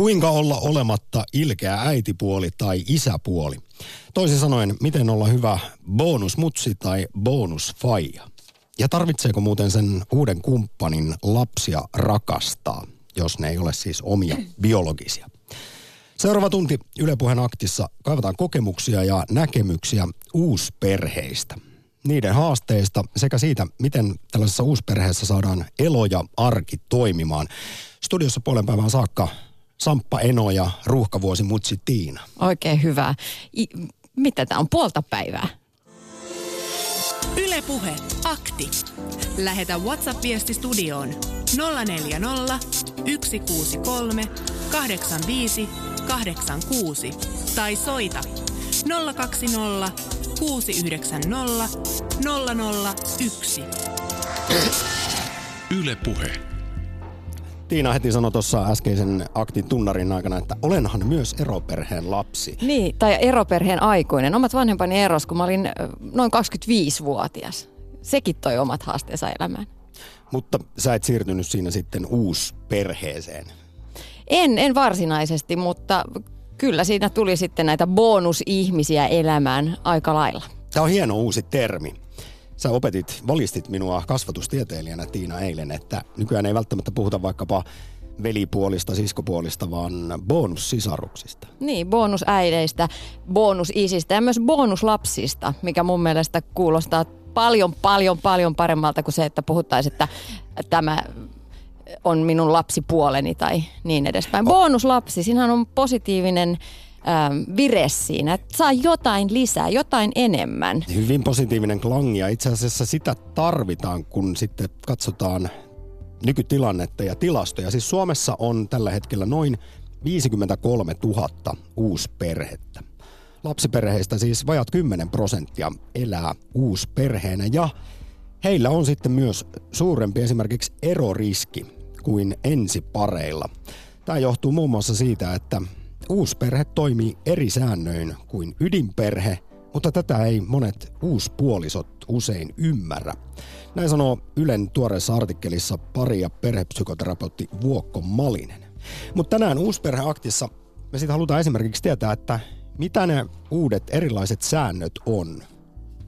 Kuinka olla olematta ilkeä äitipuoli tai isäpuoli? Toisin sanoen, miten olla hyvä bonusmutsi tai bonusfaija? Ja tarvitseeko muuten sen uuden kumppanin lapsia rakastaa, jos ne ei ole siis omia biologisia? Seuraava tunti Yle Puheen aktissa kaivataan kokemuksia ja näkemyksiä uusperheistä. Niiden haasteista sekä siitä, miten tällaisessa uusperheessä saadaan elo ja arki toimimaan. Studiossa puolen päivän saakka Samppa Eno ja ruuhkavuosi Mutsi Tiina. Oikein hyvä. I, mitä tämä on, puolta päivää? Ylepuhe akti. Lähetä WhatsApp-viesti studioon 040 163 85 86 tai soita 020 690 001. Ylepuhe. Tiina heti sanoi tuossa äskeisen aktin tunnarin aikana, että olenhan myös eroperheen lapsi. Niin, tai eroperheen aikuinen. Omat vanhempani eros, kun mä olin noin 25-vuotias. Sekin toi omat haasteensa elämään. Mutta sä et siirtynyt siinä sitten uusperheeseen. En, en varsinaisesti, mutta kyllä siinä tuli sitten näitä bonusihmisiä elämään aika lailla. Tämä on hieno uusi termi. Sä opetit, valistit minua kasvatustieteilijänä Tiina eilen, että nykyään ei välttämättä puhuta vaikkapa velipuolista, siskopuolista, vaan bonussisaruksista. Niin, bonusäideistä, bonusisistä ja myös bonuslapsista, mikä mun mielestä kuulostaa paljon, paljon, paljon paremmalta kuin se, että puhuttaisiin, että tämä on minun lapsipuoleni tai niin edespäin. Bonuslapsi, siinähän on positiivinen ähm, vire siinä, että saa jotain lisää, jotain enemmän. Hyvin positiivinen klangi ja itse asiassa sitä tarvitaan, kun sitten katsotaan nykytilannetta ja tilastoja. Siis Suomessa on tällä hetkellä noin 53 000 uusperhettä. Lapsiperheistä siis vajat 10 prosenttia elää uusperheenä ja heillä on sitten myös suurempi esimerkiksi eroriski kuin ensipareilla. Tämä johtuu muun muassa siitä, että uusperhe toimii eri säännöin kuin ydinperhe, mutta tätä ei monet uuspuolisot usein ymmärrä. Näin sanoo Ylen tuoreessa artikkelissa pari- ja perhepsykoterapeutti Vuokko Malinen. Mutta tänään uusperheaktissa me siitä halutaan esimerkiksi tietää, että mitä ne uudet erilaiset säännöt on.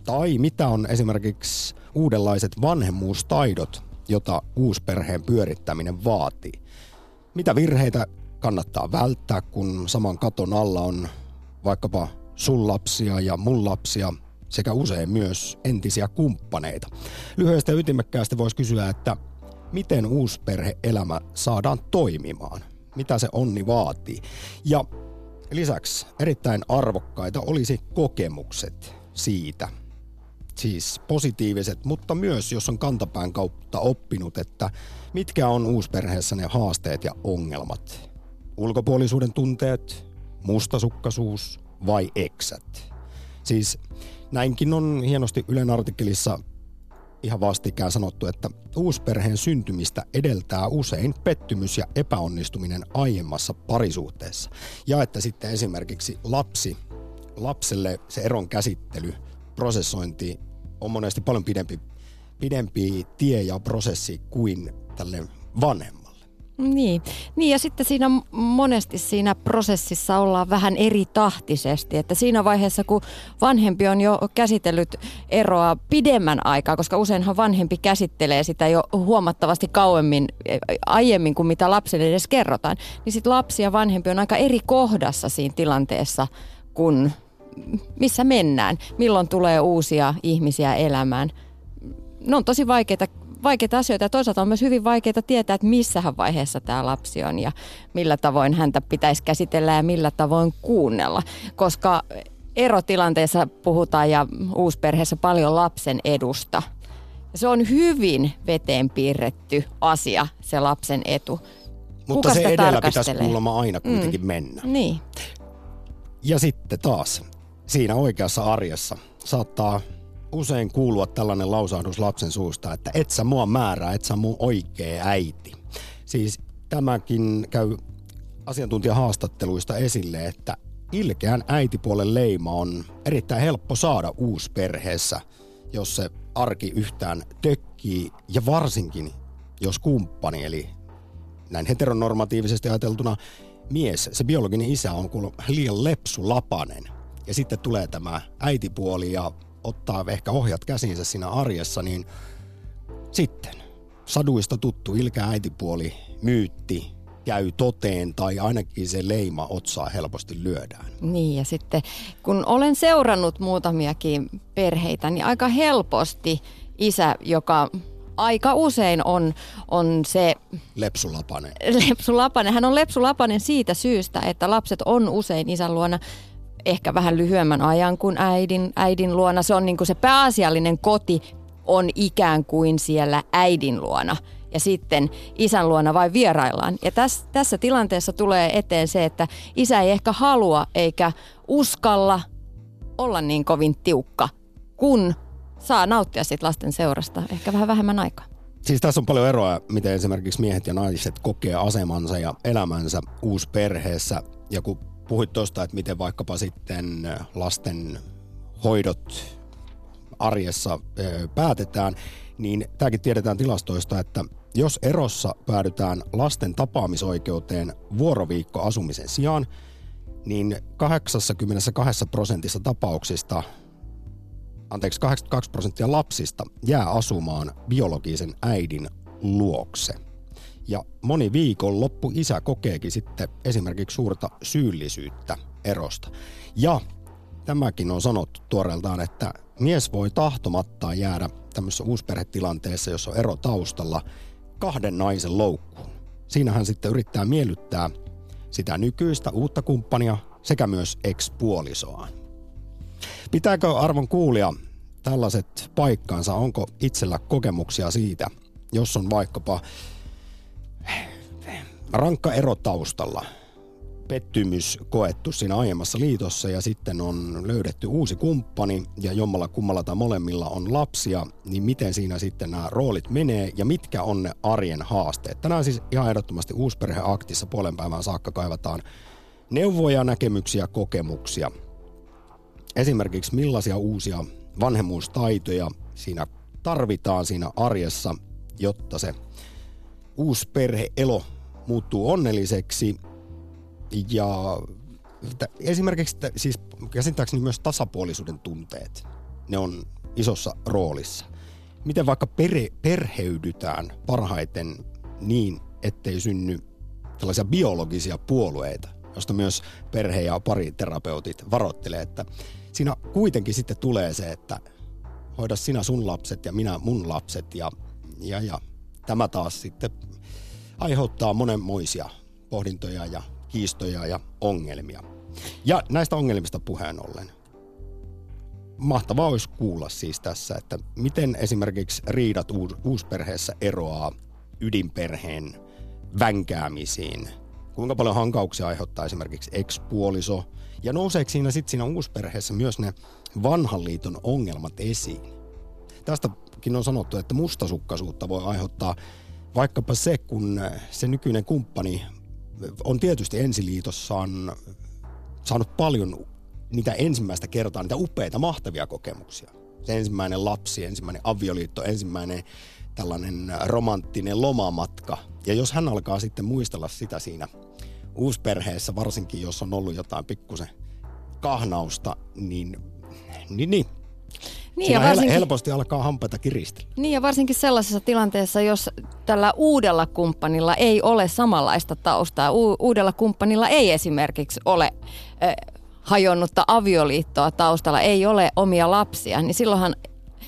Tai mitä on esimerkiksi uudenlaiset vanhemmuustaidot, jota uusperheen pyörittäminen vaatii. Mitä virheitä kannattaa välttää, kun saman katon alla on vaikkapa sun lapsia ja mun lapsia sekä usein myös entisiä kumppaneita. Lyhyesti ja ytimekkäästi voisi kysyä, että miten uusperhe-elämä saadaan toimimaan? Mitä se onni vaatii? Ja lisäksi erittäin arvokkaita olisi kokemukset siitä, siis positiiviset, mutta myös jos on kantapään kautta oppinut, että mitkä on uusperheessä ne haasteet ja ongelmat. Ulkopuolisuuden tunteet, mustasukkaisuus vai eksät. Siis näinkin on hienosti Ylen artikkelissa ihan vastikään sanottu, että uusperheen syntymistä edeltää usein pettymys ja epäonnistuminen aiemmassa parisuhteessa. Ja että sitten esimerkiksi lapsi, lapselle se eron käsittely, prosessointi on monesti paljon pidempi, pidempi tie ja prosessi kuin tälle vanhemmalle. Niin. niin, ja sitten siinä monesti siinä prosessissa ollaan vähän eri tahtisesti, että siinä vaiheessa kun vanhempi on jo käsitellyt eroa pidemmän aikaa, koska useinhan vanhempi käsittelee sitä jo huomattavasti kauemmin, e, aiemmin kuin mitä lapselle edes kerrotaan, niin sitten lapsi ja vanhempi on aika eri kohdassa siinä tilanteessa, kun missä mennään, milloin tulee uusia ihmisiä elämään. Ne on tosi vaikeita vaikeita asioita ja toisaalta on myös hyvin vaikeita tietää, että missähän vaiheessa tämä lapsi on ja millä tavoin häntä pitäisi käsitellä ja millä tavoin kuunnella. Koska erotilanteessa puhutaan ja uusperheessä paljon lapsen edusta. Se on hyvin veteen piirretty asia, se lapsen etu. Mutta Kuka se edellä pitäisi kuulemma aina kuitenkin mm. mennä. Niin. Ja sitten taas siinä oikeassa arjessa saattaa usein kuulua tällainen lausahdus lapsen suusta, että et sä mua määrää, et sä mun oikea äiti. Siis tämäkin käy asiantuntijahaastatteluista esille, että ilkeän äitipuolen leima on erittäin helppo saada uusperheessä, jos se arki yhtään tökkii ja varsinkin jos kumppani, eli näin heteronormatiivisesti ajateltuna mies, se biologinen isä on kuulemma liian lepsulapanen. Ja sitten tulee tämä äitipuoli ja ottaa ehkä ohjat käsinsä siinä arjessa, niin sitten saduista tuttu ilkä äitipuoli myytti käy toteen tai ainakin se leima otsaa helposti lyödään. Niin ja sitten kun olen seurannut muutamiakin perheitä, niin aika helposti isä, joka aika usein on, on se... Lepsulapanen. Lepsulapanen. Hän on lepsulapanen siitä syystä, että lapset on usein isän luona ehkä vähän lyhyemmän ajan kuin äidin, äidin luona. Se on niin kuin se pääasiallinen koti on ikään kuin siellä äidin luona ja sitten isän luona vai vieraillaan. Ja tässä, tässä tilanteessa tulee eteen se, että isä ei ehkä halua eikä uskalla olla niin kovin tiukka, kun saa nauttia siitä lasten seurasta ehkä vähän vähemmän aikaa. Siis tässä on paljon eroa, miten esimerkiksi miehet ja naiset kokee asemansa ja elämänsä uusperheessä. Ja kun puhuit tuosta, että miten vaikkapa sitten lasten hoidot arjessa päätetään, niin tämäkin tiedetään tilastoista, että jos erossa päädytään lasten tapaamisoikeuteen vuoroviikkoasumisen sijaan, niin 82 prosentissa tapauksista, anteeksi 82 prosenttia lapsista jää asumaan biologisen äidin luokse. Ja moni viikon loppu isä kokeekin sitten esimerkiksi suurta syyllisyyttä erosta. Ja tämäkin on sanottu tuoreeltaan, että mies voi tahtomattaan jäädä tämmöisessä uusperhetilanteessa, jossa on ero taustalla, kahden naisen loukkuun. Siinä hän sitten yrittää miellyttää sitä nykyistä uutta kumppania sekä myös ex-puolisoaan. Pitääkö arvon kuulia tällaiset paikkaansa? Onko itsellä kokemuksia siitä, jos on vaikkapa rankka ero taustalla – pettymys koettu siinä aiemmassa liitossa ja sitten on löydetty uusi kumppani ja jommalla kummalla tai molemmilla on lapsia, niin miten siinä sitten nämä roolit menee ja mitkä on ne arjen haasteet. Tänään siis ihan ehdottomasti uusperheaktissa puolen päivän saakka kaivataan neuvoja, näkemyksiä, kokemuksia. Esimerkiksi millaisia uusia vanhemmuustaitoja siinä tarvitaan siinä arjessa, jotta se uusperheelo muuttuu onnelliseksi ja esimerkiksi siis käsittääkseni myös tasapuolisuuden tunteet, ne on isossa roolissa. Miten vaikka perhe, perheydytään parhaiten niin, ettei synny tällaisia biologisia puolueita, josta myös perhe- ja pariterapeutit varoittelee, että siinä kuitenkin sitten tulee se, että hoida sinä sun lapset ja minä mun lapset ja, ja, ja tämä taas sitten aiheuttaa monenmoisia pohdintoja ja kiistoja ja ongelmia. Ja näistä ongelmista puheen ollen. Mahtavaa olisi kuulla siis tässä, että miten esimerkiksi riidat uusperheessä eroaa ydinperheen vänkäämisiin. Kuinka paljon hankauksia aiheuttaa esimerkiksi ekspuoliso. Ja nouseeko siinä sitten siinä uusperheessä myös ne vanhan liiton ongelmat esiin? Tästäkin on sanottu, että mustasukkaisuutta voi aiheuttaa vaikkapa se, kun se nykyinen kumppani on tietysti ensiliitossaan saanut paljon niitä ensimmäistä kertaa, niitä upeita, mahtavia kokemuksia. Se ensimmäinen lapsi, ensimmäinen avioliitto, ensimmäinen tällainen romanttinen lomamatka. Ja jos hän alkaa sitten muistella sitä siinä uusperheessä, varsinkin jos on ollut jotain pikkusen kahnausta, niin, niin, niin niin ja varsinkin, helposti alkaa hampaita kiristellä. Niin ja varsinkin sellaisessa tilanteessa, jos tällä uudella kumppanilla ei ole samanlaista taustaa, u- uudella kumppanilla ei esimerkiksi ole äh, hajonnutta avioliittoa taustalla, ei ole omia lapsia, niin silloinhan,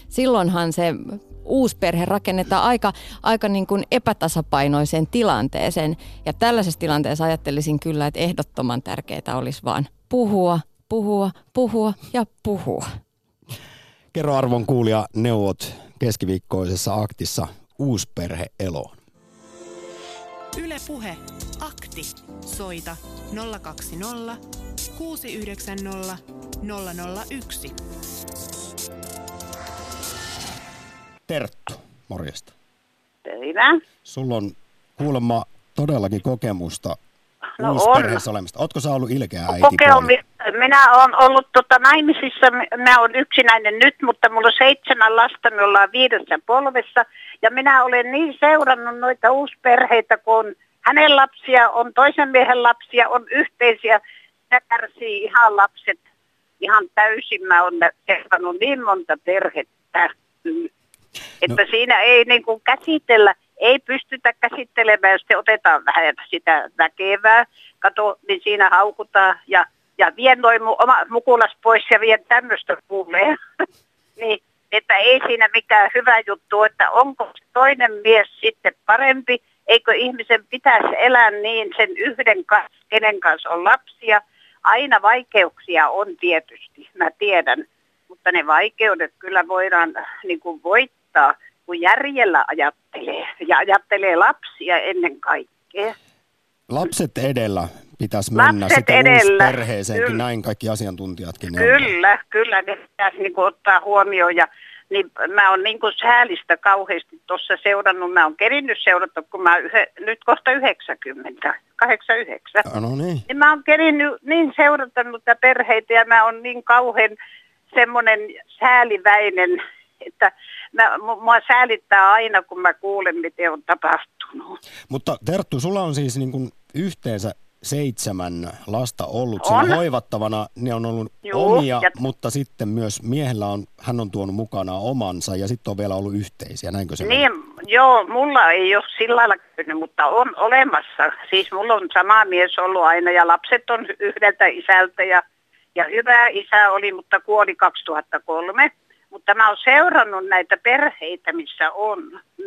silloinhan se uusperhe rakennetaan aika, aika niin kuin epätasapainoiseen tilanteeseen. Ja tällaisessa tilanteessa ajattelisin kyllä, että ehdottoman tärkeää olisi vaan puhua, puhua, puhua ja puhua. Kerro arvon kuulija neuvot keskiviikkoisessa aktissa uusperhe eloon. Yle Puhe. Akti. Soita 020 690 001. Terttu, morjesta. Päivä. Sulla on kuulemma todellakin kokemusta no uusperheessä olemista. Ootko sä ollut ilkeä äiti? Minä olen ollut tota naimisissa, mä olen yksinäinen nyt, mutta mulla on seitsemän lasta, me ollaan viidessä polvessa. Ja minä olen niin seurannut noita uusperheitä, kun hänen lapsia, on toisen miehen lapsia, on yhteisiä. Ja kärsii ihan lapset ihan täysin. Mä oon kertonut niin monta perhettä, että no. siinä ei niin kuin käsitellä, ei pystytä käsittelemään, jos otetaan vähän sitä väkevää, kato, niin siinä haukutaan ja, ja vien noin mu, oma mukulas pois ja vien tämmöistä kuulee. niin, että ei siinä mikään hyvä juttu, että onko toinen mies sitten parempi, eikö ihmisen pitäisi elää niin sen yhden kanssa, kenen kanssa on lapsia. Aina vaikeuksia on tietysti, mä tiedän, mutta ne vaikeudet kyllä voidaan niin kuin voittaa, kun järjellä ajattelee ja ajattelee lapsia ennen kaikkea. Lapset edellä pitäisi mennä Lapset edellä. perheeseenkin, kyllä. näin kaikki asiantuntijatkin. Kyllä, kyllä ne pitäisi niin ottaa huomioon ja niin mä oon niin kuin säälistä kauheasti tuossa seurannut. Mä oon kerinnyt seurata, kun mä yhe, nyt kohta 90, 89. No niin. niin. mä oon kerinnyt niin seurata noita perheitä ja mä oon niin kauhean semmoinen sääliväinen, että mä, mua säälittää aina, kun mä kuulen, miten on tapahtunut. Mutta Terttu, sulla on siis niin kuin yhteensä seitsemän lasta ollut on. siinä hoivattavana. Ne on ollut Juu, omia, ja... mutta sitten myös miehellä on, hän on tuonut mukana omansa ja sitten on vielä ollut yhteisiä, näinkö se Niin, on? joo, mulla ei ole sillä lailla käynyt, mutta on olemassa. Siis mulla on sama mies ollut aina ja lapset on yhdeltä isältä ja, ja hyvä isä oli, mutta kuoli 2003. Mutta mä oon seurannut näitä perheitä, missä on.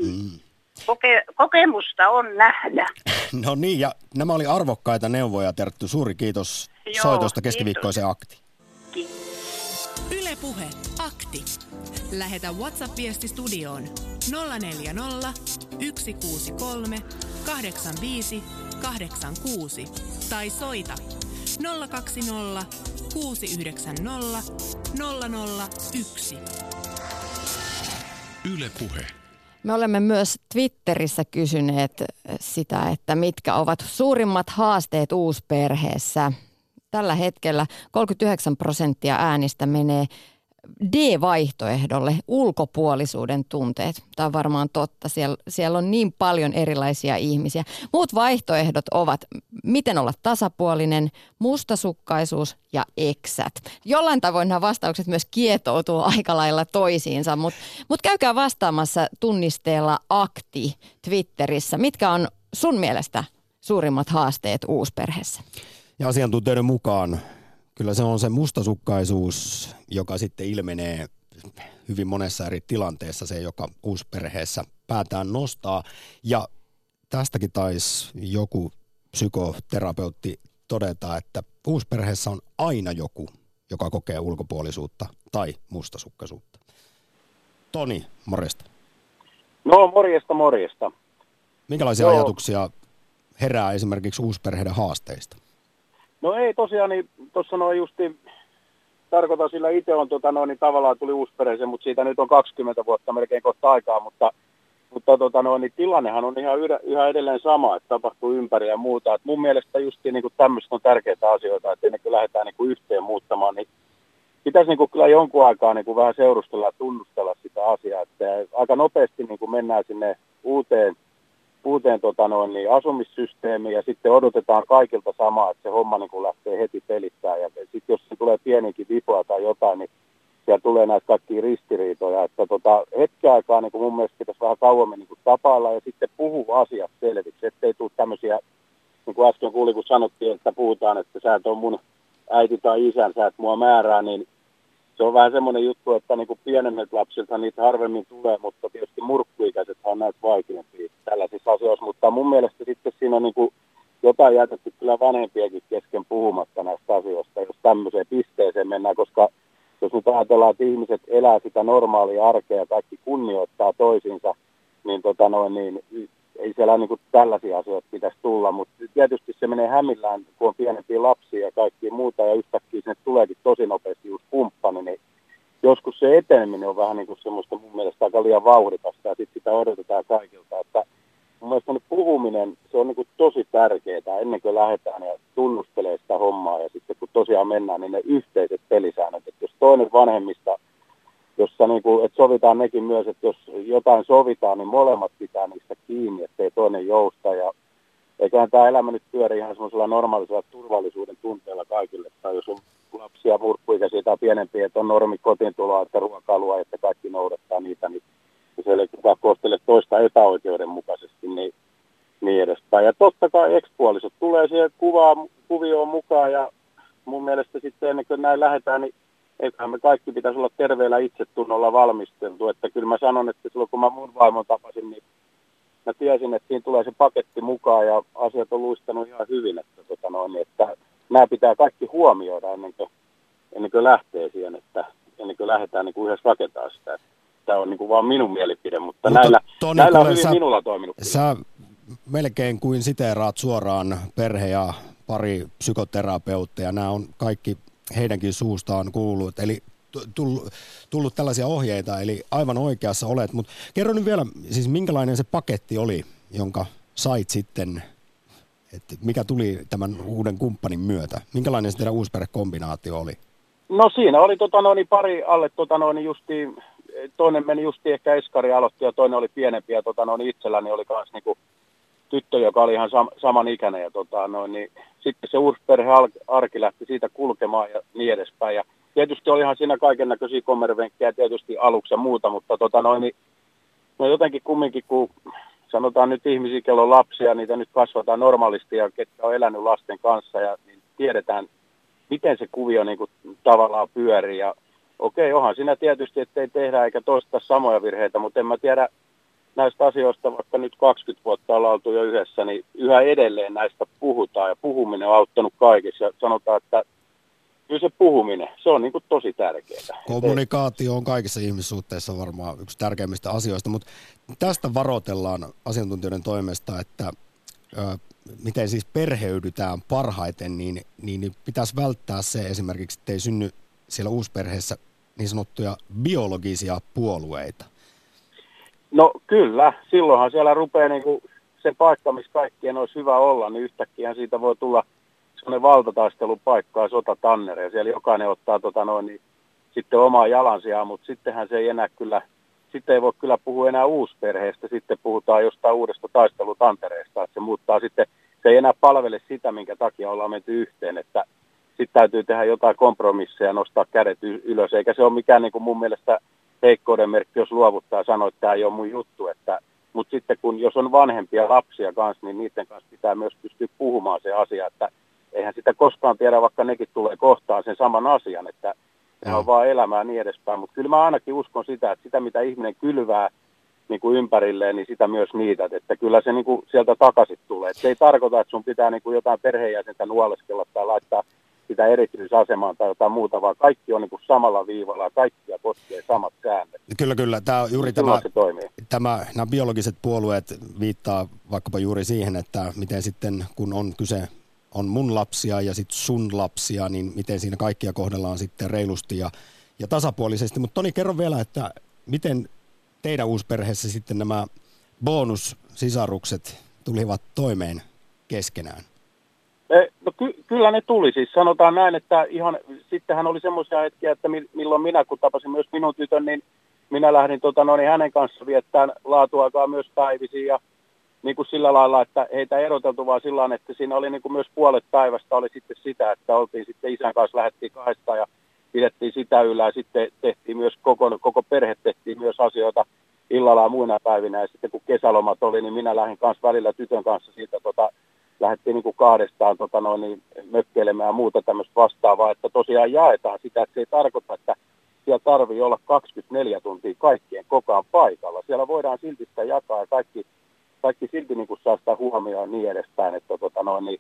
Mm. Koke, kokemusta on nähdä. No niin, ja nämä oli arvokkaita neuvoja, Terttu. Suuri kiitos Joo, soitosta keskiviikkoisen akti. Ylepuhe akti. Lähetä WhatsApp-viesti studioon 040 163 85 86 tai soita 020 690 001. Ylepuhe. Me olemme myös Twitterissä kysyneet sitä, että mitkä ovat suurimmat haasteet uusperheessä. Tällä hetkellä 39 prosenttia äänistä menee D-vaihtoehdolle ulkopuolisuuden tunteet. Tämä on varmaan totta. Siellä, siellä on niin paljon erilaisia ihmisiä. Muut vaihtoehdot ovat, miten olla tasapuolinen, mustasukkaisuus ja eksät. Jollain tavoin nämä vastaukset myös kietoutuu aika lailla toisiinsa, mutta mut käykää vastaamassa tunnisteella akti Twitterissä. Mitkä on sun mielestä suurimmat haasteet uusperheessä? Ja asiantuntijoiden mukaan Kyllä se on se mustasukkaisuus, joka sitten ilmenee hyvin monessa eri tilanteessa, se joka uusperheessä päätään nostaa. Ja tästäkin taisi joku psykoterapeutti todeta, että uusperheessä on aina joku, joka kokee ulkopuolisuutta tai mustasukkaisuutta. Toni, morjesta. No, morjesta, morjesta. Minkälaisia Joo. ajatuksia herää esimerkiksi uusperheiden haasteista? No ei tosiaan, niin tuossa noin justi, tarkoitan sillä itse on tota noin, niin tavallaan tuli uusperäisen, mutta siitä nyt on 20 vuotta melkein kohta aikaa, mutta, mutta tota noin, niin tilannehan on ihan yhä edelleen sama, että tapahtuu ympäri ja muuta. Et mun mielestä just niin tämmöistä on tärkeitä asioita, että ennen kuin lähdetään niin kuin yhteen muuttamaan, niin pitäisi niin kuin kyllä jonkun aikaa niin kuin vähän seurustella ja tunnustella sitä asiaa, että aika nopeasti niin kuin mennään sinne uuteen uuteen tota noin, niin asumissysteemiin ja sitten odotetaan kaikilta samaa, että se homma niin kuin lähtee heti pelittää. Ja sitten jos se tulee pieninkin vipoa tai jotain, niin siellä tulee näitä kaikkia ristiriitoja. Että tota, hetken aikaa niin kuin mun mielestä pitäisi vähän kauemmin niin kuin tapailla ja sitten puhua asiat selviksi, ettei tule tämmöisiä, niin kuin äsken kuulin, kun sanottiin, että puhutaan, että sä et ole mun äiti tai isän, sä et mua määrää, niin se on vähän semmoinen juttu, että niin kuin pienemmät lapsilta niitä harvemmin tulee, mutta tietysti murkkuikäiset on näitä vaikeampia tällaisissa asioissa, mutta mun mielestä sitten siinä on niin kuin jotain jätetty kyllä vanhempiakin kesken puhumatta näistä asioista, jos tämmöiseen pisteeseen mennään, koska jos nyt ajatellaan, että ihmiset elää sitä normaalia arkea ja kaikki kunnioittaa toisinsa, niin, tota noin, niin ei siellä niin kuin tällaisia asioita pitäisi tulla, mutta tietysti se menee hämillään, kun on pienempiä lapsia ja kaikki muuta, ja yhtäkkiä sinne tuleekin tosi nopeasti just kumppani, niin joskus se eteneminen on vähän niin kuin semmoista mun mielestä aika liian vauhdikasta, ja sitten sitä odotetaan kaikilta, että mun mielestä puhuminen, se on niin kuin tosi tärkeää ennen kuin lähdetään ja tunnustelee sitä hommaa, ja sitten kun tosiaan mennään, niin ne yhteiset pelisäännöt, että jos toinen vanhemmista jossa niin kuin, että sovitaan nekin myös, että jos jotain sovitaan, niin molemmat pitää niistä kiinni, ettei toinen jousta. Ja eiköhän tämä elämä nyt pyöri ihan semmoisella normaalisella turvallisuuden tunteella kaikille. Tai jos on lapsia, murkkuikäisiä tai pienempiä, että on normi kotiin tuloa, että ruokailua, että kaikki noudattaa niitä, niin se ei kukaan kohtele toista epäoikeudenmukaisesti, niin, niin edespäin. Ja totta kai ekspuolisot tulee siihen kuvaa, kuvioon mukaan ja mun mielestä sitten ennen kuin näin lähdetään, niin eiköhän me kaikki pitäisi olla terveellä itsetunnolla valmisteltu. Että kyllä mä sanon, että silloin kun mä mun vaimon tapasin, niin mä tiesin, että siinä tulee se paketti mukaan ja asiat on luistanut ihan hyvin. Että, tota noin, että nämä pitää kaikki huomioida ennen kuin, ennen kuin lähtee siihen, että ennen kuin lähdetään niin kuin yhdessä rakentaa sitä. Tämä on niin kuin vaan minun mielipide, mutta, mutta näillä, Toni, näillä on hyvin sä, minulla toiminut. Sä melkein kuin siteeraat suoraan perhe- ja pari psykoterapeutteja. Nämä on kaikki heidänkin suustaan kuullut. Eli tullut, tullut tällaisia ohjeita, eli aivan oikeassa olet. Mutta kerro nyt vielä, siis minkälainen se paketti oli, jonka sait sitten, että mikä tuli tämän uuden kumppanin myötä? Minkälainen se teidän uusperhekombinaatio oli? No siinä oli tota noin, pari alle tota noin, justi, toinen meni justi ehkä Eskari aloitti ja toinen oli pienempi ja tota noin, itselläni oli myös niinku tyttö, joka oli ihan sam- saman ikäinen ja tota noin, niin sitten se uusi arki lähti siitä kulkemaan ja niin edespäin. Ja tietysti olihan siinä kaiken näköisiä kommervenkkejä tietysti aluksi ja muuta, mutta tota noin, niin, no jotenkin kumminkin, kun sanotaan nyt ihmisiä, kello on lapsia, niitä nyt kasvataan normaalisti ja ketkä on elänyt lasten kanssa ja niin tiedetään, miten se kuvio niin kuin, tavallaan pyörii. Ja okei, onhan siinä tietysti, ettei tehdä eikä toista samoja virheitä, mutta en mä tiedä, näistä asioista, vaikka nyt 20 vuotta ollaan oltu jo yhdessä, niin yhä edelleen näistä puhutaan ja puhuminen on auttanut kaikissa. Ja sanotaan, että kyllä se puhuminen, se on niin kuin tosi tärkeää. Kommunikaatio on kaikissa ihmissuhteissa varmaan yksi tärkeimmistä asioista, mutta tästä varoitellaan asiantuntijoiden toimesta, että ö, miten siis perheydytään parhaiten, niin, niin, niin pitäisi välttää se esimerkiksi, että ei synny siellä uusperheessä niin sanottuja biologisia puolueita. No kyllä, silloinhan siellä rupeaa niin kuin se paikka, missä kaikkien olisi hyvä olla, niin yhtäkkiä siitä voi tulla sellainen valtataistelupaikka ja sotatanner, ja siellä jokainen ottaa tota noin, niin sitten omaa jalansijaa, mutta sittenhän se ei enää kyllä, sitten ei voi kyllä puhua enää uusperheestä, sitten puhutaan jostain uudesta taistelutantereesta, että se muuttaa sitten, se ei enää palvele sitä, minkä takia ollaan menty yhteen, että sitten täytyy tehdä jotain kompromisseja, nostaa kädet ylös, eikä se ole mikään niin kuin mun mielestä heikkouden merkki, jos luovuttaa ja sanoo, että tämä ei ole mun juttu. Että, mutta sitten kun, jos on vanhempia lapsia kanssa, niin niiden kanssa pitää myös pystyä puhumaan se asia, että eihän sitä koskaan tiedä, vaikka nekin tulee kohtaan sen saman asian, että se on vaan elämää niin edespäin. Mutta kyllä mä ainakin uskon sitä, että sitä mitä ihminen kylvää niin kuin ympärilleen, niin sitä myös niitä, että kyllä se niin kuin sieltä takaisin tulee. Et se ei tarkoita, että sun pitää niin kuin jotain perheenjäsentä nuoleskella tai laittaa sitä erityisasemaan tai jotain muuta, vaan kaikki on niin kuin samalla viivalla ja kaikkia koskee samat säännöt. Kyllä, kyllä. Tämä on juuri tämä, tämä, nämä biologiset puolueet viittaa vaikkapa juuri siihen, että miten sitten kun on kyse on mun lapsia ja sitten sun lapsia, niin miten siinä kaikkia kohdellaan sitten reilusti ja, ja tasapuolisesti. Mutta Toni, kerro vielä, että miten teidän uusperheessä sitten nämä bonussisarukset tulivat toimeen keskenään? Eh, no ky- kyllä ne tuli. Siis sanotaan näin, että ihan, sittenhän oli semmoisia hetkiä, että milloin minä, kun tapasin myös minun tytön, niin minä lähdin tota, no, niin hänen kanssa viettämään laatuaikaa myös päivisiin ja niin kuin sillä lailla, että heitä eroteltu vaan sillä lailla, että siinä oli niin kuin myös puolet päivästä oli sitten sitä, että oltiin sitten isän kanssa lähdettiin kahdesta ja pidettiin sitä yllä ja sitten tehtiin myös koko, koko perhe tehtiin myös asioita illalla ja muina päivinä ja sitten kun kesälomat oli, niin minä lähdin kanssa välillä tytön kanssa siitä tota, lähdettiin niin kuin kahdestaan tota noin, niin mökkeilemään ja muuta tämmöistä vastaavaa, että tosiaan jaetaan sitä, että se ei tarkoita, että siellä tarvii olla 24 tuntia kaikkien kokaan paikalla. Siellä voidaan silti sitä jakaa ja kaikki, kaikki silti niin kuin saa sitä huomioon niin edespäin, että tota noin, niin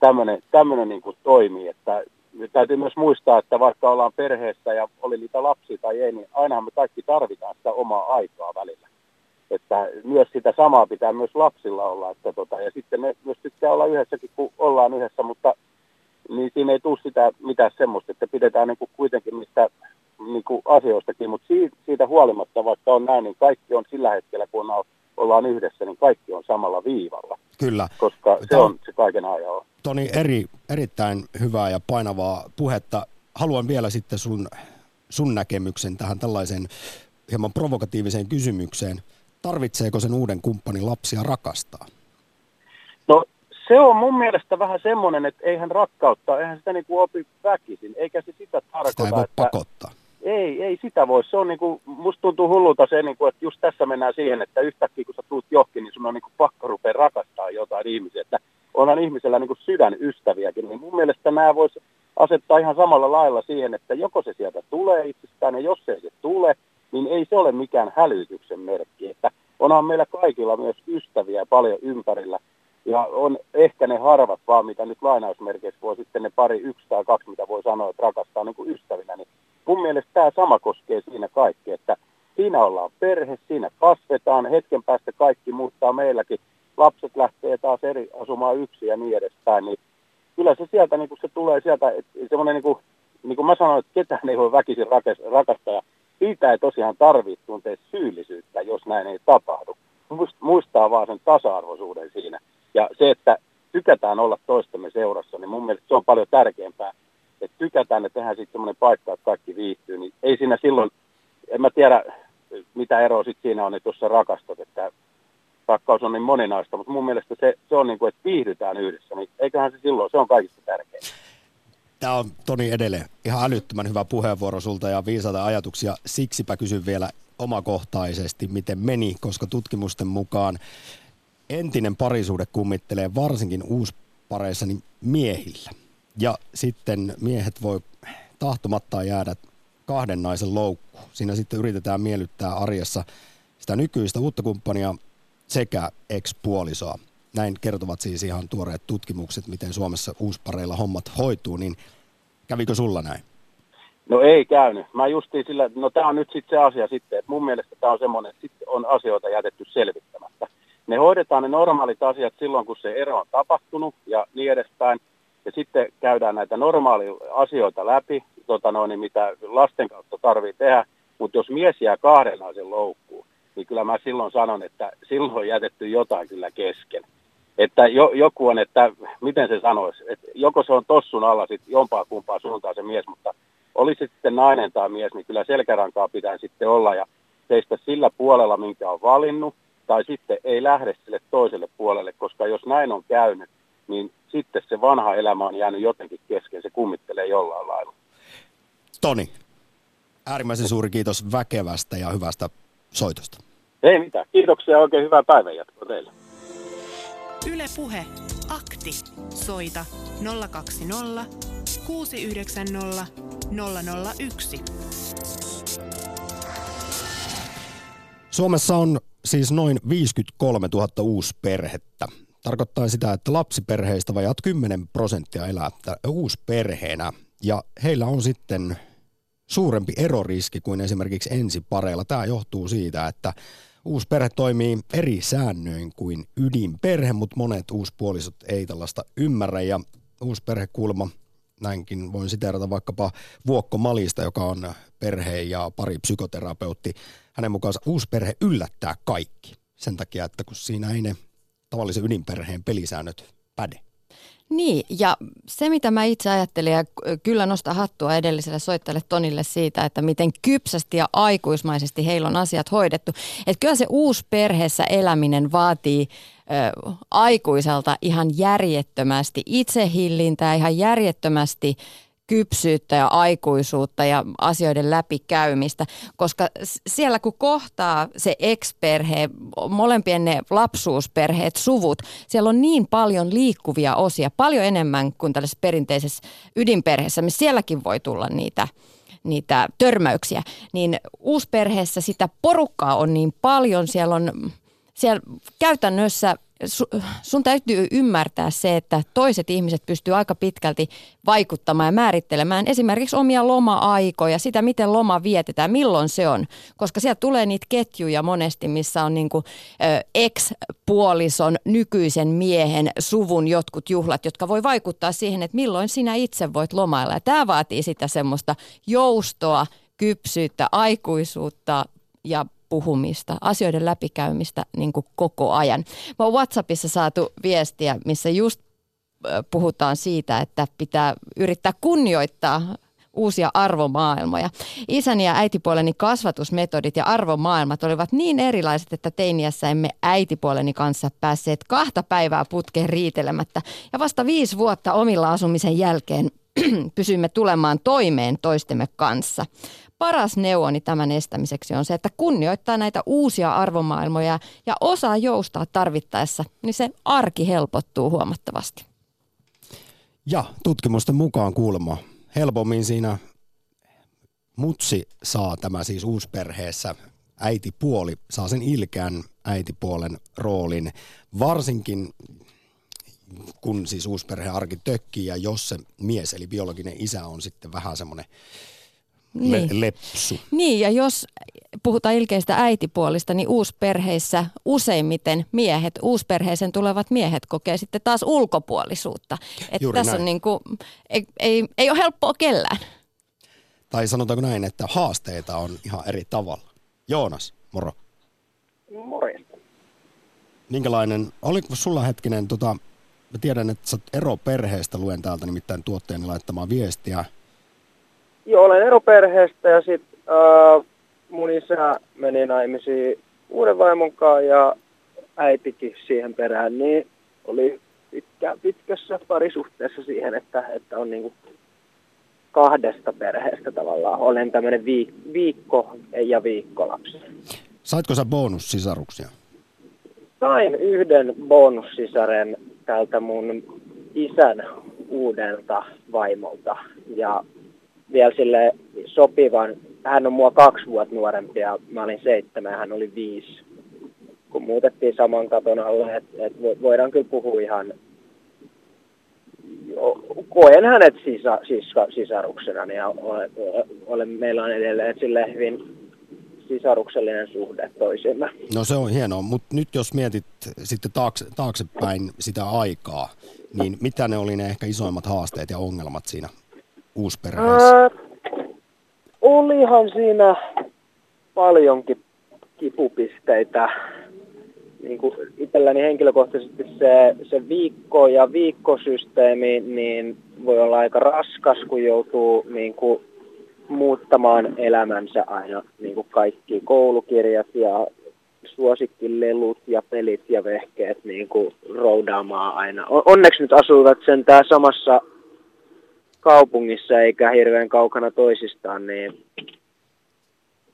tämmöinen, tämmöinen niin kuin toimii. Että täytyy myös muistaa, että vaikka ollaan perheessä ja oli niitä lapsia tai ei, niin ainahan me kaikki tarvitaan sitä omaa aikaa välillä että myös sitä samaa pitää myös lapsilla olla. Että tota, ja sitten ne myös tykkää olla yhdessäkin, kun ollaan yhdessä, mutta niin siinä ei tule sitä mitään semmoista, että pidetään niin kuin kuitenkin mistä niin kuin asioistakin, mutta siitä, siitä huolimatta, vaikka on näin, niin kaikki on sillä hetkellä, kun on, ollaan yhdessä, niin kaikki on samalla viivalla. Kyllä. Koska se Tämä on se kaiken ajan. Toni, eri, erittäin hyvää ja painavaa puhetta. Haluan vielä sitten sun, sun näkemyksen tähän tällaiseen hieman provokatiiviseen kysymykseen tarvitseeko sen uuden kumppanin lapsia rakastaa? No se on mun mielestä vähän semmoinen, että eihän rakkautta, eihän sitä niinku opi väkisin, eikä se sitä tarkoita, Sitä ei voi että... pakottaa. Ei, ei sitä voi. Se on niinku, musta tuntuu hullulta se, niinku, että just tässä mennään siihen, että yhtäkkiä kun sä tuut johonkin, niin sun on niinku pakko rupea rakastaa jotain ihmisiä. Että onhan ihmisellä niinku sydänystäviäkin, niin mun mielestä nämä voisi asettaa ihan samalla lailla siihen, että joko se sieltä tulee itsestään, ja jos ei se tule, niin ei se ole mikään hälytyksen merkki. Onhan meillä kaikilla myös ystäviä paljon ympärillä, ja on ehkä ne harvat vaan, mitä nyt lainausmerkeissä voi sitten ne pari, yksi tai kaksi, mitä voi sanoa, että rakastaa niin kuin ystävinä, niin mun mielestä tämä sama koskee siinä kaikki, että siinä ollaan perhe, siinä kasvetaan, hetken päästä kaikki muuttaa meilläkin, lapset lähtee taas eri asumaan yksin ja niin edespäin, niin kyllä se sieltä niin kuin se tulee sieltä, semmoinen niin kuin, niin kuin mä sanoin, että ketään ei voi väkisin rakastaa siitä ei tosiaan tarvitse tuntea syyllisyyttä, jos näin ei tapahdu. Muistaa vaan sen tasa-arvoisuuden siinä. Ja se, että tykätään olla toistemme seurassa, niin mun mielestä se on paljon tärkeämpää. Että tykätään, että tehdään sitten semmoinen paikka, että kaikki viihtyy, niin ei siinä silloin, en mä tiedä mitä eroa sitten siinä on, että jos sä rakastat, että rakkaus on niin moninaista, mutta mun mielestä se, se on niin kuin, että viihdytään yhdessä, niin eiköhän se silloin, se on kaikista tärkeintä. Tämä on Toni edelleen ihan älyttömän hyvä puheenvuoro sulta ja viisaita ajatuksia. Siksipä kysyn vielä omakohtaisesti, miten meni, koska tutkimusten mukaan entinen parisuude kummittelee varsinkin uuspareissa niin miehillä. Ja sitten miehet voi tahtomattaan jäädä kahden naisen loukku. Siinä sitten yritetään miellyttää arjessa sitä nykyistä uutta kumppania sekä ex-puolisoa. Näin kertovat siis ihan tuoreet tutkimukset, miten Suomessa uuspareilla hommat hoituu, niin kävikö sulla näin? No ei käynyt. Mä justiin sillä, no tämä on nyt sitten se asia sitten, että mun mielestä tämä on semmoinen, että sitten on asioita jätetty selvittämättä. Ne hoidetaan ne normaalit asiat silloin, kun se ero on tapahtunut ja niin edespäin. Ja sitten käydään näitä normaalia asioita läpi, tota noin, mitä lasten kautta tarvii tehdä. Mutta jos mies jää kahden naisen loukkuun, niin kyllä mä silloin sanon, että silloin on jätetty jotain kyllä kesken. Että jo, joku on, että miten se sanoisi, että joko se on tossun alla sitten jompaa kumpaa suuntaan se mies, mutta olisi sitten nainen tai mies, niin kyllä selkärankaa pitää sitten olla ja seistä sillä puolella, minkä on valinnut, tai sitten ei lähde sille toiselle puolelle, koska jos näin on käynyt, niin sitten se vanha elämä on jäänyt jotenkin kesken, se kummittelee jollain lailla. Toni, äärimmäisen suuri kiitos väkevästä ja hyvästä soitosta. Ei mitään. Kiitoksia ja oikein hyvää päivänjatkoa teille. Yle Puhe. Akti. Soita 020 690 001. Suomessa on siis noin 53 000 uusperhettä. Tarkoittaa sitä, että lapsiperheistä vajat 10 prosenttia elää uusperheenä. Ja heillä on sitten suurempi eroriski kuin esimerkiksi ensipareilla. Tämä johtuu siitä, että uusperhe toimii eri säännöin kuin ydinperhe, mutta monet uuspuolisot ei tällaista ymmärrä. Ja uusperhekulma, näinkin voin siteerata vaikkapa Vuokko Malista, joka on perhe- ja pari psykoterapeutti. Hänen mukaansa uusperhe yllättää kaikki sen takia, että kun siinä ei ne tavallisen ydinperheen pelisäännöt päde. Niin, ja se mitä mä itse ajattelin, ja kyllä nosta hattua edelliselle soittajalle Tonille siitä, että miten kypsästi ja aikuismaisesti heillä on asiat hoidettu. Että kyllä se uusi perheessä eläminen vaatii ö, aikuiselta ihan järjettömästi itsehillintää, ihan järjettömästi kypsyyttä ja aikuisuutta ja asioiden läpikäymistä, koska siellä kun kohtaa se ex-perhe, molempien ne lapsuusperheet, suvut, siellä on niin paljon liikkuvia osia, paljon enemmän kuin tällaisessa perinteisessä ydinperheessä, missä sielläkin voi tulla niitä niitä törmäyksiä, niin uusperheessä sitä porukkaa on niin paljon, siellä on siellä käytännössä sun täytyy ymmärtää se, että toiset ihmiset pystyy aika pitkälti vaikuttamaan ja määrittelemään esimerkiksi omia loma-aikoja, sitä miten loma vietetään, milloin se on. Koska sieltä tulee niitä ketjuja monesti, missä on niinku, ex-puolison, nykyisen miehen, suvun jotkut juhlat, jotka voi vaikuttaa siihen, että milloin sinä itse voit lomailla. Ja tämä vaatii sitä semmoista joustoa, kypsyyttä, aikuisuutta ja puhumista, asioiden läpikäymistä niin kuin koko ajan. Mä oon WhatsAppissa saatu viestiä, missä just puhutaan siitä, että pitää yrittää kunnioittaa uusia arvomaailmoja. Isäni ja äitipuoleni kasvatusmetodit ja arvomaailmat olivat niin erilaiset, että teiniässä emme äitipuoleni kanssa päässeet kahta päivää putkeen riitelemättä. Ja vasta viisi vuotta omilla asumisen jälkeen pysymme tulemaan toimeen toistemme kanssa. Paras neuvoni tämän estämiseksi on se, että kunnioittaa näitä uusia arvomaailmoja ja osaa joustaa tarvittaessa, niin se arki helpottuu huomattavasti. Ja tutkimusten mukaan kuulemma helpommin siinä mutsi saa tämä siis uusperheessä äitipuoli, saa sen ilkeän äitipuolen roolin, varsinkin kun siis uusperheen arki tökkii ja jos se mies eli biologinen isä on sitten vähän semmoinen niin. Le- lepsu. Niin, ja jos puhutaan ilkeistä äitipuolista, niin uusperheissä useimmiten miehet, uusperheeseen tulevat miehet kokee sitten taas ulkopuolisuutta. Että tässä näin. on niin kuin, ei, ei, ei ole helppoa kellään. Tai sanotaanko näin, että haasteita on ihan eri tavalla. Joonas, moro. Morjesta. Minkälainen, oliko sulla hetkinen, tota, mä tiedän, että sä ero perheestä, luen täältä nimittäin tuotteen laittamaan viestiä – Joo, olen eroperheestä ja sitten äh, mun isä meni naimisiin uuden vaimon kanssa ja äitikin siihen perään, niin oli pitkä, pitkässä parisuhteessa siihen, että, että on niinku kahdesta perheestä tavallaan. Olen tämmöinen viik- viikko ja viikkolapsi. Saitko sä bonussisaruksia? Sain yhden bonussisaren tältä mun isän uudelta vaimolta. Ja vielä sille sopivan. Hän on mua kaksi vuotta nuorempi ja mä olin seitsemän ja hän oli viisi. Kun muutettiin saman katon alle, että et voidaan kyllä puhua ihan koen hänet sisa, sisa, sisaruksena ja ole, ole, meillä on edelleen sille hyvin sisaruksellinen suhde toisimme. No se on hienoa, mutta nyt jos mietit sitten taakse, taaksepäin sitä aikaa, niin mitä ne oli ne ehkä isoimmat haasteet ja ongelmat siinä uusperheessä? Äh, olihan siinä paljonkin kipupisteitä. Niin kuin itselläni henkilökohtaisesti se, se viikko ja viikkosysteemi niin voi olla aika raskas, kun joutuu niin kuin muuttamaan elämänsä aina niin kuin kaikki koulukirjat ja suosikkilelut ja pelit ja vehkeet niin kuin roudaamaan aina. Onneksi nyt asuvat sen tää samassa kaupungissa eikä hirveän kaukana toisistaan, niin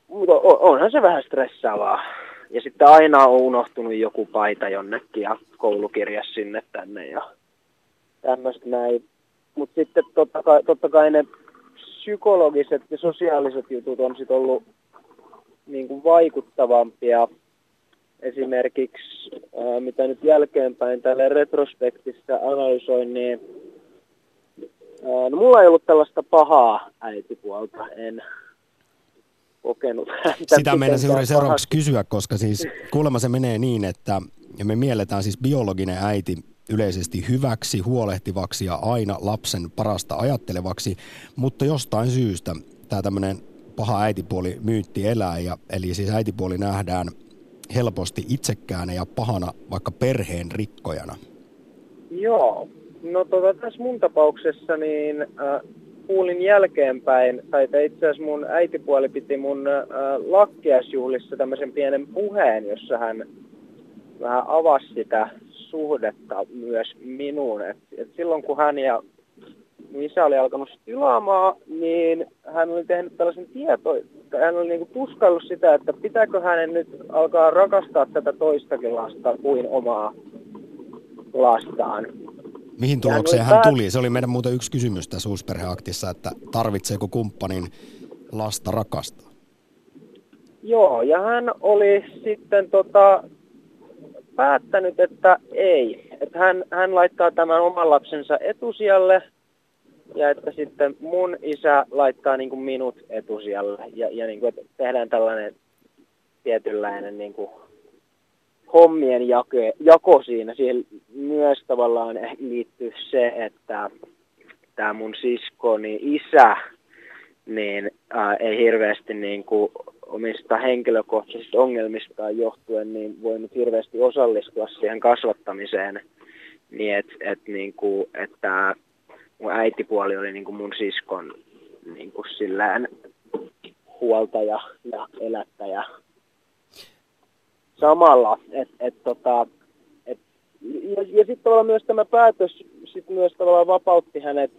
mutta onhan se vähän stressaavaa. Ja sitten aina on unohtunut joku paita jonnekin ja koulukirja sinne tänne ja tämmöistä näin. Mutta sitten totta kai, totta kai ne psykologiset ja sosiaaliset jutut on sitten ollut niin kuin vaikuttavampia. Esimerkiksi, ää, mitä nyt jälkeenpäin tälle retrospektissa analysoin, niin No mulla ei ollut tällaista pahaa äitipuolta, en kokenut Sitä meidän juuri seuraavaksi kysyä, koska siis kuulemma se menee niin, että me mielletään siis biologinen äiti yleisesti hyväksi, huolehtivaksi ja aina lapsen parasta ajattelevaksi, mutta jostain syystä tämä tämmöinen paha äitipuoli myytti elää, ja, eli siis äitipuoli nähdään helposti itsekkäänä ja pahana vaikka perheen rikkojana. Joo, No tota, tässä mun tapauksessa niin äh, kuulin jälkeenpäin, tai itse asiassa mun äitipuoli piti mun äh, lakkiasjuhlissa tämmöisen pienen puheen, jossa hän vähän avasi sitä suhdetta myös minuun. Et, et silloin kun hän ja isä oli alkanut tilaamaan, niin hän oli tehnyt tällaisen tieto, hän oli niinku tuskaillut sitä, että pitääkö hänen nyt alkaa rakastaa tätä toistakin lasta kuin omaa lastaan. Mihin tulokseen hän tuli? Se oli meidän muuten yksi kysymys tässä uusperheaktissa, että tarvitseeko kumppanin lasta rakastaa? Joo, ja hän oli sitten tota, päättänyt, että ei. Että hän, hän laittaa tämän oman lapsensa etusijalle ja että sitten mun isä laittaa niin kuin minut etusijalle ja, ja niin kuin, että tehdään tällainen tietynlainen niin kuin hommien jako, jako siinä. Siihen myös tavallaan liittyy se, että tämä mun siskoni isä niin ää, ei hirveästi niin kuin omista henkilökohtaisista ongelmistaan johtuen niin voinut hirveästi osallistua siihen kasvattamiseen. Niin et, et, niin kuin, että mun äitipuoli oli niin kuin mun siskon niin kuin sillään huoltaja ja elättäjä samalla. Et, et, tota, et, ja ja sitten tavallaan myös tämä päätös sit myös tavallaan vapautti hänet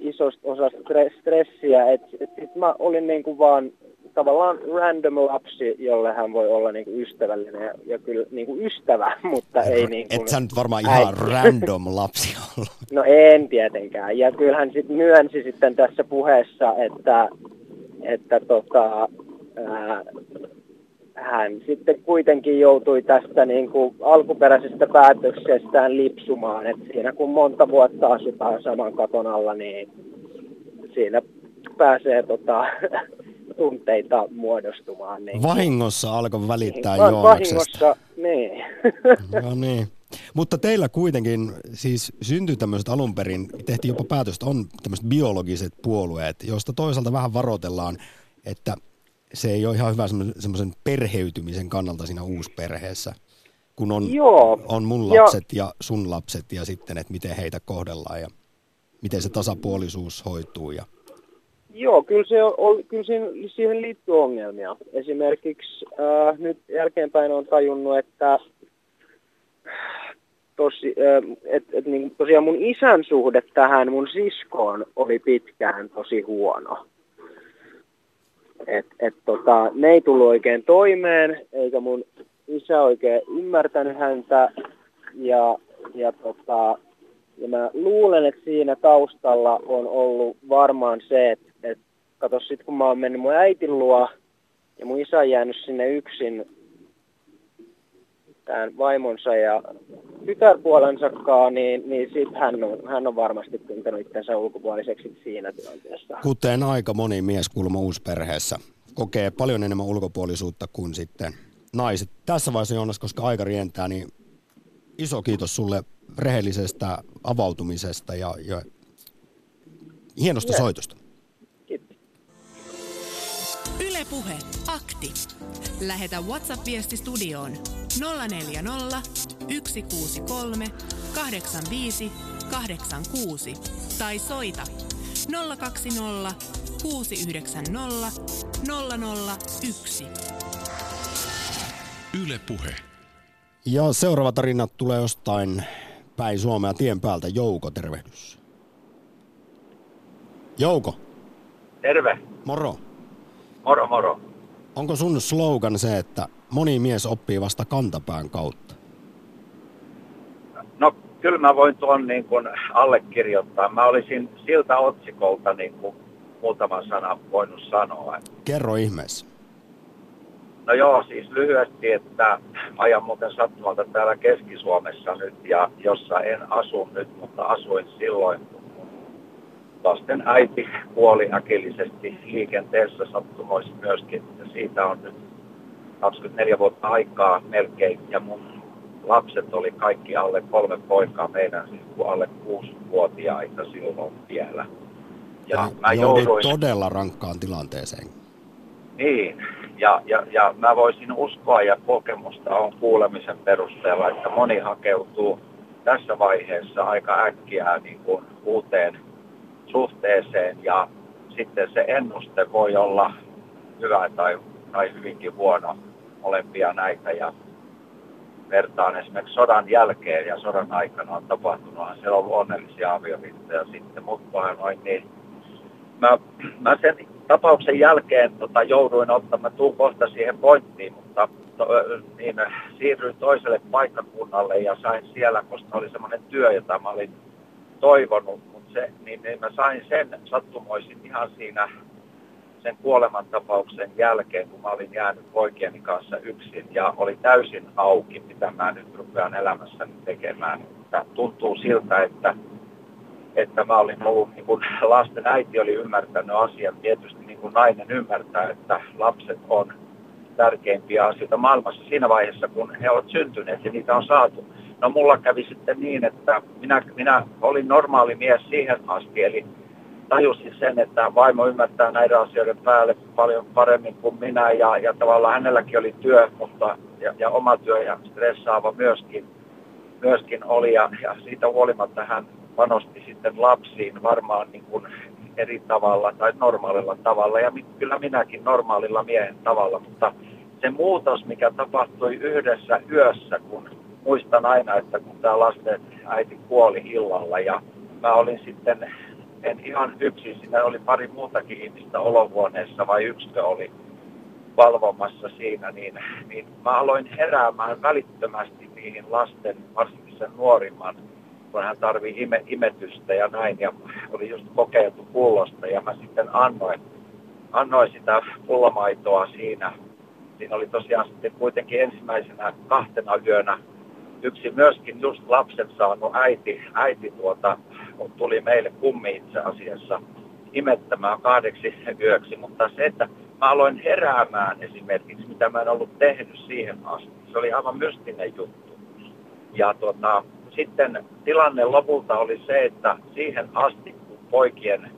isosta osasta stre- stressiä. Et, et sit mä olin niin kuin vaan tavallaan random lapsi, jolle hän voi olla niin kuin ystävällinen ja, ja kyllä niin kuin ystävä, mutta ei niin kuin Et sä nyt varmaan ihan äiti. random lapsi ollut. No en tietenkään. Ja kyllähän sitten myönsi sitten tässä puheessa, että, että tota, ää, hän sitten kuitenkin joutui tästä niin kuin alkuperäisestä päätöksestään lipsumaan. Et siinä kun monta vuotta asutaan saman katon alla, niin siinä pääsee tota, tunteita muodostumaan. Niin, Vahingossa alkoi välittää Va- Joonaksesta. vahingossa, niin. No niin. Mutta teillä kuitenkin siis syntyi tämmöiset alun perin, tehtiin jopa päätöstä, on tämmöiset biologiset puolueet, joista toisaalta vähän varoitellaan, että se ei ole ihan hyvä semmo- semmoisen perheytymisen kannalta siinä uusperheessä, kun on, Joo. on mun Ja- lapset ja sun lapset ja sitten, että miten heitä kohdellaan ja miten se tasapuolisuus hoituu. Ja Joo, kyllä, se on, kyllä siihen, siihen liittyy ongelmia. Esimerkiksi äh, nyt jälkeenpäin on tajunnut, että tosi, äh, et, et, niin, tosiaan mun isän suhde tähän mun siskoon oli pitkään tosi huono. Et, et, tota, ne ei tullut oikein toimeen, eikä mun isä oikein ymmärtänyt häntä. Ja, ja, tota, ja mä luulen, että siinä taustalla on ollut varmaan se, että, että kato sit kun mä oon mennyt mun äitin luo ja mun isä on jäänyt sinne yksin tämän vaimonsa ja tytärpuolensakaan, niin, niin sit hän on, hän on varmasti tuntenut itsensä ulkopuoliseksi siinä tilanteessa. kuten aika moni mies kuulemma uusperheessä kokee paljon enemmän ulkopuolisuutta kuin sitten naiset. Tässä vaiheessa Joonas, koska aika rientää, niin iso kiitos sulle rehellisestä avautumisesta ja, ja hienosta Yes. soitosta. Kiitos. Yle Puhe, akti. Lähetä WhatsApp-viesti studioon 040 163 85 86 tai soita 020 690 001. Yle Puhe. Ja seuraava tarina tulee jostain päin Suomea tien päältä. Jouko, tervehdys. Jouko, Terve, moro. moro moro. Onko sun slogan se, että moni mies oppii vasta kantapään kautta? No kyllä mä voin tuon niin kuin allekirjoittaa. Mä olisin siltä otsikolta niin kuin muutaman sanan voinut sanoa. Kerro ihmeessä. No joo, siis lyhyesti, että ajan muuten sattumalta täällä Keski-Suomessa nyt ja jossa en asu nyt, mutta asuin silloin, kun lasten äiti kuoli äkillisesti liikenteessä sattumoissa myöskin. Ja siitä on nyt 24 vuotta aikaa melkein ja mun lapset oli kaikki alle kolme poikaa meidän, siis kuin alle kuusi-vuotiaita silloin vielä. Ja Eli mä jouduin... todella rankkaan tilanteeseen. Niin, ja, ja, ja mä voisin uskoa ja kokemusta on kuulemisen perusteella, että moni hakeutuu tässä vaiheessa aika äkkiä niin kuin uuteen suhteeseen ja sitten se ennuste voi olla hyvä tai, tai hyvinkin huono molempia näitä. Ja vertaan esimerkiksi sodan jälkeen ja sodan aikana on tapahtunut, siellä on ollut onnellisia avioliittoja sitten, mutta noin niin mä, mä sen tapauksen jälkeen tota, jouduin ottamaan, tuun kohta siihen pointtiin, mutta to, niin, siirryin toiselle paikkakunnalle ja sain siellä, koska oli semmoinen työ, jota mä olin toivonut, se, niin, niin mä sain sen sattumoisin ihan siinä sen kuolemantapauksen jälkeen, kun mä olin jäänyt poikieni kanssa yksin ja oli täysin auki, mitä mä nyt rupean elämässäni tekemään. Että tuntuu siltä, että että mä olin ollut, niin kuin lasten äiti oli ymmärtänyt asian, tietysti niin kuin nainen ymmärtää, että lapset on tärkeimpiä asioita maailmassa siinä vaiheessa, kun he ovat syntyneet ja niitä on saatu. No mulla kävi sitten niin, että minä, minä olin normaali mies siihen asti, eli tajusin sen, että vaimo ymmärtää näiden asioiden päälle paljon paremmin kuin minä ja, ja tavallaan hänelläkin oli työ, mutta ja, ja oma työ ja stressaava myöskin, myöskin oli ja, ja siitä huolimatta hän panosti sitten lapsiin varmaan niin kuin eri tavalla tai normaalilla tavalla ja kyllä minäkin normaalilla miehen tavalla, mutta se muutos, mikä tapahtui yhdessä yössä, kun muistan aina, että kun tämä lasten äiti kuoli illalla ja mä olin sitten, en ihan yksin, siinä oli pari muutakin ihmistä olohuoneessa, vai yksikö oli valvomassa siinä, niin, niin mä aloin heräämään välittömästi niihin lasten, varsinkin sen nuorimman, kun hän tarvii ime, imetystä ja näin, ja oli just kokeiltu pullosta, ja mä sitten annoin, annoin sitä pullomaitoa siinä. Siinä oli tosiaan sitten kuitenkin ensimmäisenä kahtena yönä yksi myöskin just lapsen saanut äiti, äiti tuota, tuli meille kummi itse asiassa imettämään kahdeksi yöksi, mutta se, että mä aloin heräämään esimerkiksi, mitä mä en ollut tehnyt siihen asti, se oli aivan mystinen juttu. Ja tuota, sitten tilanne lopulta oli se, että siihen asti, kun poikien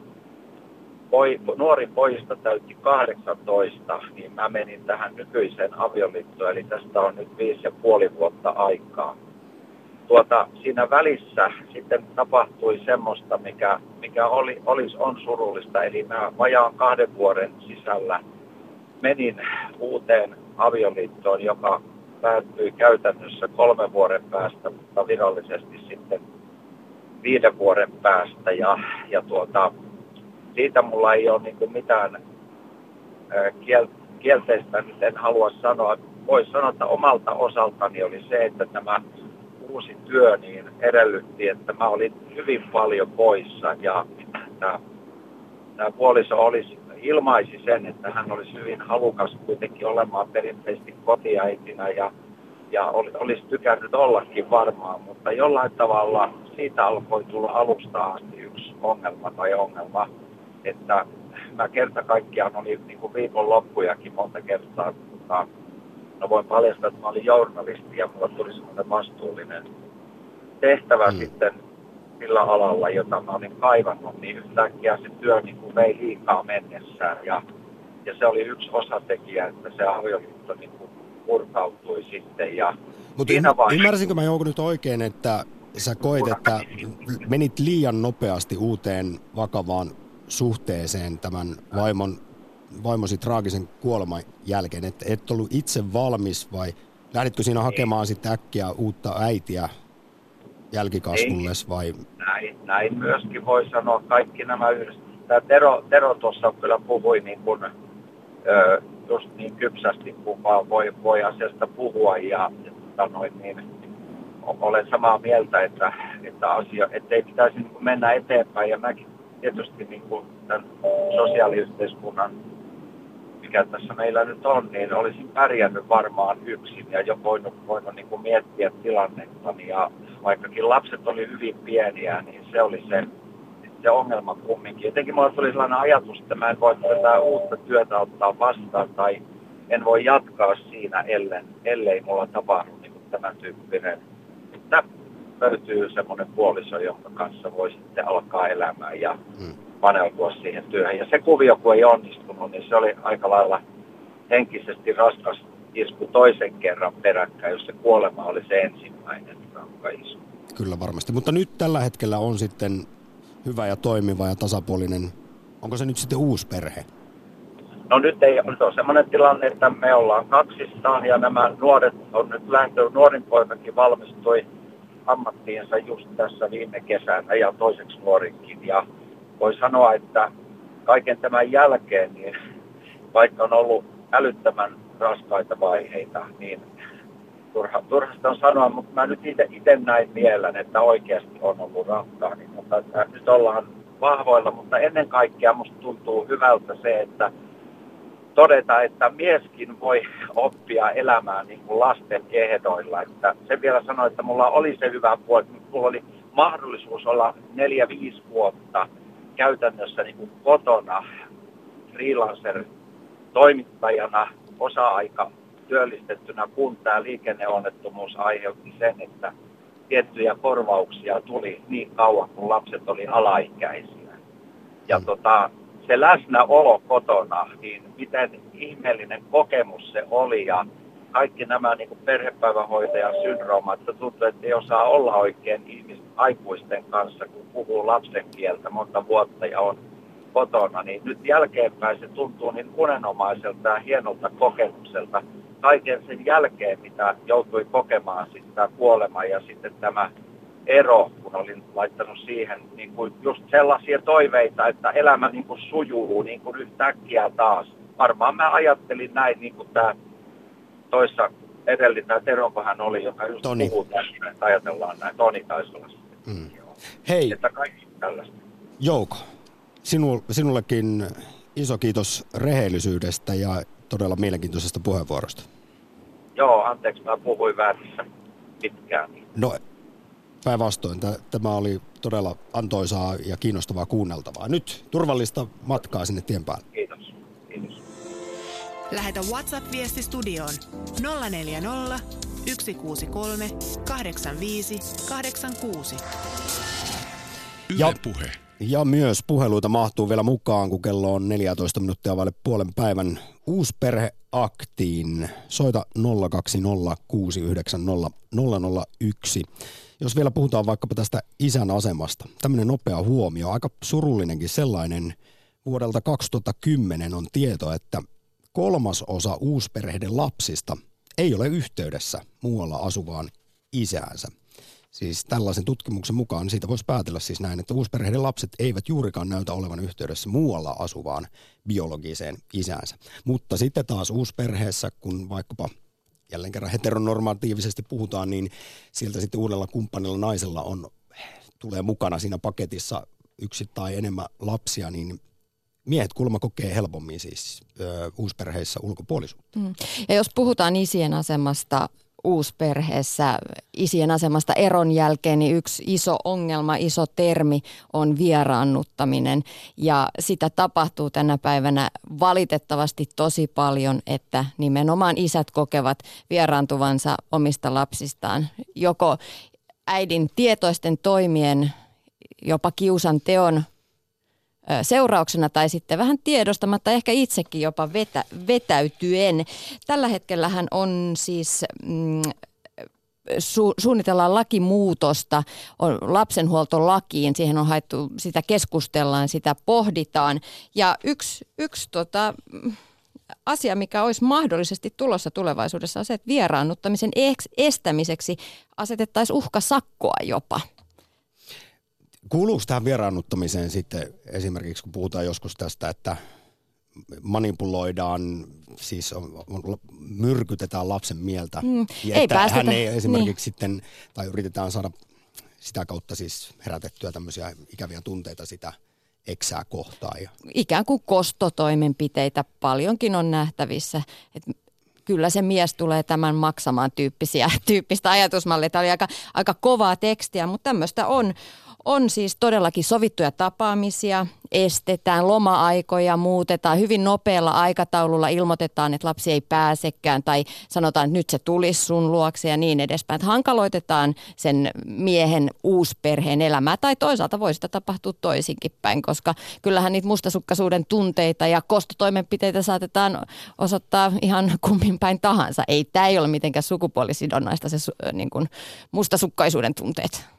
poi, nuori pojista täytti 18, niin mä menin tähän nykyiseen avioliittoon, eli tästä on nyt viisi ja puoli vuotta aikaa. Tuota, siinä välissä sitten tapahtui semmoista, mikä, mikä oli, olisi, on surullista, eli mä vajaan kahden vuoden sisällä menin uuteen avioliittoon, joka päättyi käytännössä kolmen vuoden päästä, mutta virallisesti sitten viiden vuoden päästä. Ja, ja tuota, siitä mulla ei ole niin mitään kiel, kielteistä, nyt en halua sanoa. Voisi sanoa, että omalta osaltani oli se, että tämä uusi työ niin edellytti, että mä olin hyvin paljon poissa ja tämä, tämä puoliso olisi ilmaisi sen, että hän olisi hyvin halukas kuitenkin olemaan perinteisesti kotiäitinä ja, ja olisi tykännyt ollakin varmaan, mutta jollain tavalla siitä alkoi tulla alusta asti yksi ongelma tai ongelma, että mä kerta kaikkiaan oli niin kuin viikonloppujakin monta kertaa, mutta no voin paljastaa, että mä olin journalisti ja mulla tuli semmoinen vastuullinen tehtävä hmm. sitten sillä alalla, jota mä olin kaivannut, niin yhtäkkiä se työ niin kuin vei liikaa mennessään. Ja, ja se oli yksi osatekijä, että se avioliitto niin kuin purkautui sitten. Ja Mutta y- ymmärsinkö mä jonkun nyt oikein, että sä koit, että menit liian nopeasti uuteen vakavaan suhteeseen tämän vaimon, vaimosi traagisen kuoleman jälkeen, että et ollut itse valmis vai lähditkö siinä hakemaan sitten äkkiä uutta äitiä jälkikasvulles vai? Näin, näin myöskin voi sanoa. Kaikki nämä yhdessä. Tämä Tero, Tero tuossa kyllä puhui niin kuin, ö, just niin kypsästi, kun vaan voi, voi asiasta puhua ja, ja sanoin, tota niin olen samaa mieltä, että, että, asia, että ei pitäisi niin mennä eteenpäin. Ja mäkin tietysti niin kuin tämän sosiaaliyhteiskunnan mikä tässä meillä nyt on, niin olisin pärjännyt varmaan yksin ja jo voinut, voinut niin kuin miettiä tilannetta. Ja vaikkakin lapset oli hyvin pieniä, niin se oli se, se ongelma kumminkin. Etenkin minulla tuli sellainen ajatus, että mä en voi tätä uutta työtä ottaa vastaan tai en voi jatkaa siinä, ellei, ellei mulla tapahdu niin kuin tämän tyyppinen. Että löytyy semmoinen puoliso, jonka kanssa voi sitten alkaa elämään ja hmm paneutua siihen työhön. Ja se kuvio, kun ei onnistunut, niin se oli aika lailla henkisesti raskas isku toisen kerran peräkkäin, jos se kuolema oli se ensimmäinen rankka isku. Kyllä varmasti, mutta nyt tällä hetkellä on sitten hyvä ja toimiva ja tasapuolinen. Onko se nyt sitten uusi perhe? No nyt ei, nyt on semmoinen tilanne, että me ollaan kaksistaan ja nämä nuoret on nyt lähtenyt, nuorin poikakin valmistui ammattiinsa just tässä viime kesänä ja toiseksi nuorinkin. Ja voi sanoa, että kaiken tämän jälkeen, niin vaikka on ollut älyttömän raskaita vaiheita, niin turha, turhasta on sanoa, mutta mä nyt itse näin mielen, että oikeasti on ollut rankkaa. Niin, mutta nyt ollaan vahvoilla, mutta ennen kaikkea musta tuntuu hyvältä se, että todeta, että mieskin voi oppia elämään niin kuin lasten ehdoilla. Että se vielä sanoi, että mulla oli se hyvä puoli, että mulla oli mahdollisuus olla neljä-viisi vuotta käytännössä niin kuin kotona freelancer-toimittajana osa-aika työllistettynä, kun tämä liikenneonnettomuus aiheutti sen, että tiettyjä korvauksia tuli niin kauan, kun lapset oli alaikäisiä. Ja mm. tota, se läsnäolo kotona, niin miten ihmeellinen kokemus se oli ja kaikki nämä niin kuin perhepäivähoitajan syndroomat, että tuntuu, että ei osaa olla oikein ihmis, aikuisten kanssa, kun puhuu lapsen kieltä monta vuotta ja on kotona, niin nyt jälkeenpäin se tuntuu niin unenomaiselta ja hienolta kokemukselta. Kaiken sen jälkeen, mitä joutui kokemaan siis tämä kuolema ja sitten tämä ero, kun olin laittanut siihen niin kuin just sellaisia toiveita, että elämä niin kuin sujuu niin kuin yhtäkkiä taas. Varmaan mä ajattelin näin, niin kuin tämä toissa edellinen Tero, hän oli, joka just Toni. puhuu tästä, että ajatellaan näin. Toni taisi olla sitten. Mm. Hei, Että kaikki tällaista. Jouko, sinu, sinullekin iso kiitos rehellisyydestä ja todella mielenkiintoisesta puheenvuorosta. Joo, anteeksi, mä puhuin väärissä pitkään. No, päinvastoin. tä- Tämä oli todella antoisaa ja kiinnostavaa kuunneltavaa. Nyt turvallista matkaa sinne tien päälle. Kiitos. Kiitos. Lähetä WhatsApp-viesti studioon 040 163 85 86. Ja- Puhe. Ja myös puheluita mahtuu vielä mukaan, kun kello on 14 minuuttia vaille puolen päivän uusperheaktiin. Soita 020690001. Jos vielä puhutaan vaikkapa tästä isän asemasta. Tämmöinen nopea huomio, aika surullinenkin sellainen. Vuodelta 2010 on tieto, että kolmas osa uusperheiden lapsista ei ole yhteydessä muualla asuvaan isäänsä. Siis tällaisen tutkimuksen mukaan siitä voisi päätellä siis näin, että uusperheiden lapset eivät juurikaan näytä olevan yhteydessä muualla asuvaan biologiseen isäänsä. Mutta sitten taas uusperheessä, kun vaikkapa jälleen kerran heteronormatiivisesti puhutaan, niin sieltä sitten uudella kumppanilla naisella on, tulee mukana siinä paketissa yksi tai enemmän lapsia, niin miehet kulma kokee helpommin siis ö, uusperheissä ulkopuolisuutta. Mm. Ja jos puhutaan isien asemasta uusperheessä, isien asemasta eron jälkeen, niin yksi iso ongelma, iso termi on vieraannuttaminen. Ja sitä tapahtuu tänä päivänä valitettavasti tosi paljon, että nimenomaan isät kokevat vieraantuvansa omista lapsistaan. Joko äidin tietoisten toimien, jopa kiusan teon seurauksena tai sitten vähän tiedostamatta, ehkä itsekin jopa vetä, vetäytyen. Tällä hetkellähän on siis... Mm, su, suunnitellaan lakimuutosta on lapsenhuoltolakiin, siihen on haettu, sitä keskustellaan, sitä pohditaan. Ja yksi, yksi tota, mm, asia, mikä olisi mahdollisesti tulossa tulevaisuudessa, on se, että vieraannuttamisen eks- estämiseksi asetettaisiin uhka sakkoa jopa. Kuuluuko tähän vieraannuttamiseen sitten esimerkiksi, kun puhutaan joskus tästä, että manipuloidaan, siis on, on, myrkytetään lapsen mieltä. Mm, ja ei että päästetä, hän ei esimerkiksi niin. sitten, tai yritetään saada sitä kautta siis herätettyä tämmöisiä ikäviä tunteita sitä eksää kohtaan. Ja, ikään kuin kostotoimenpiteitä paljonkin on nähtävissä. Et kyllä se mies tulee tämän maksamaan tyyppisiä, tyyppistä ajatusmallia. Tämä oli aika, aika kovaa tekstiä, mutta tämmöistä on, on siis todellakin sovittuja tapaamisia, estetään loma-aikoja, muutetaan hyvin nopealla aikataululla, ilmoitetaan, että lapsi ei pääsekään tai sanotaan, että nyt se tulisi sun luokse ja niin edespäin. Että hankaloitetaan sen miehen uusperheen elämää tai toisaalta voi sitä tapahtua toisinkin päin, koska kyllähän niitä mustasukkaisuuden tunteita ja kostotoimenpiteitä saatetaan osoittaa ihan kummin päin tahansa. Ei tämä ei ole mitenkään sukupuolisidonnaista se niin kuin mustasukkaisuuden tunteet.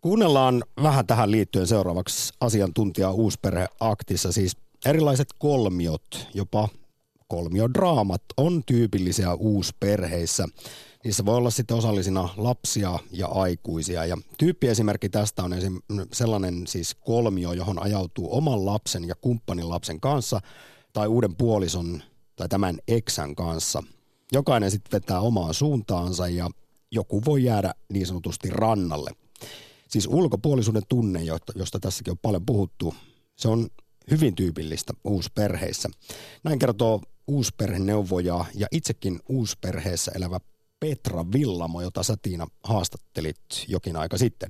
Kuunnellaan vähän tähän liittyen seuraavaksi asiantuntija uusperheaktissa. Siis erilaiset kolmiot, jopa kolmiodraamat on tyypillisiä uusperheissä. Niissä voi olla sitten osallisina lapsia ja aikuisia. Ja tyyppiesimerkki tästä on esim. sellainen siis kolmio, johon ajautuu oman lapsen ja kumppanin lapsen kanssa tai uuden puolison tai tämän eksän kanssa. Jokainen sitten vetää omaa suuntaansa ja joku voi jäädä niin sanotusti rannalle. Siis ulkopuolisuuden tunne, josta, tässäkin on paljon puhuttu, se on hyvin tyypillistä uusperheissä. Näin kertoo uusperheneuvoja ja itsekin uusperheessä elävä Petra Villamo, jota sä Tiina haastattelit jokin aika sitten.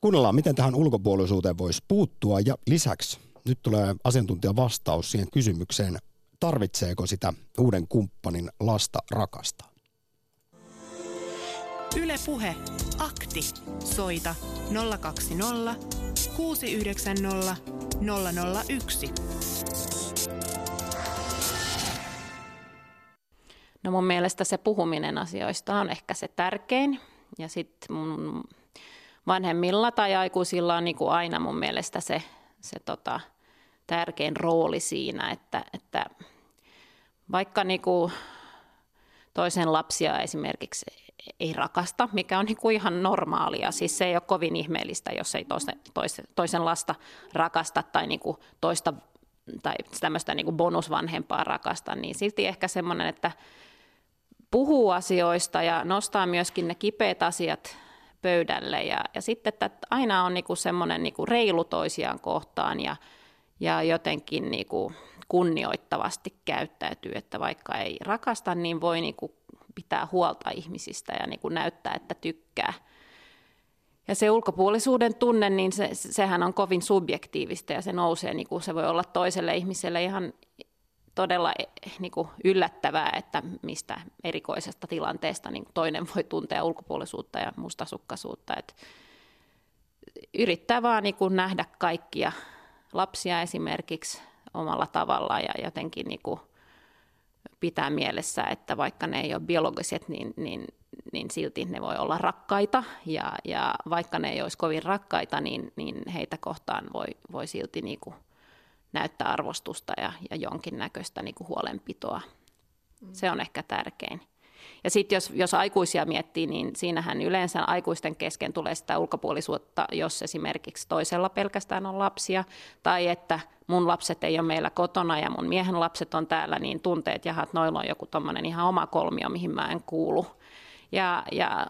Kuunnellaan, miten tähän ulkopuolisuuteen voisi puuttua ja lisäksi nyt tulee asiantuntijan vastaus siihen kysymykseen, tarvitseeko sitä uuden kumppanin lasta rakastaa. Yle Puhe. Akti. Soita 020 690 001. No mun mielestä se puhuminen asioista on ehkä se tärkein. Ja sitten mun vanhemmilla tai aikuisilla on niin aina mun mielestä se, se tota, tärkein rooli siinä, että, että vaikka niin toisen lapsia esimerkiksi ei rakasta, mikä on niin kuin ihan normaalia. Siis se ei ole kovin ihmeellistä, jos ei toisen, toisen lasta rakasta tai niin kuin toista tai tämmöistä niin kuin bonusvanhempaa rakasta, niin silti ehkä semmoinen, että puhuu asioista ja nostaa myöskin ne kipeät asiat pöydälle. Ja, ja sitten, että aina on niin kuin semmoinen niin kuin reilu toisiaan kohtaan ja, ja jotenkin niin kuin kunnioittavasti käyttäytyy, että vaikka ei rakasta, niin voi niin kuin pitää huolta ihmisistä ja niin kuin näyttää, että tykkää. Ja se ulkopuolisuuden tunne, niin se, sehän on kovin subjektiivista ja se nousee, niin kuin se voi olla toiselle ihmiselle ihan todella niin kuin yllättävää, että mistä erikoisesta tilanteesta niin toinen voi tuntea ulkopuolisuutta ja mustasukkaisuutta. Että yrittää vaan niin kuin nähdä kaikkia lapsia esimerkiksi omalla tavallaan ja jotenkin niin kuin pitää mielessä, että vaikka ne ei ole biologiset, niin, niin, niin silti ne voi olla rakkaita ja, ja vaikka ne ei olisi kovin rakkaita, niin, niin heitä kohtaan voi, voi silti niin kuin näyttää arvostusta ja, ja jonkinnäköistä niin kuin huolenpitoa. Mm. Se on ehkä tärkein. Ja sitten jos, jos aikuisia miettii, niin siinähän yleensä aikuisten kesken tulee sitä ulkopuolisuutta, jos esimerkiksi toisella pelkästään on lapsia, tai että mun lapset ei ole meillä kotona ja mun miehen lapset on täällä, niin tunteet, jaha, että noilla on joku tommonen ihan oma kolmio, mihin mä en kuulu. Ja, ja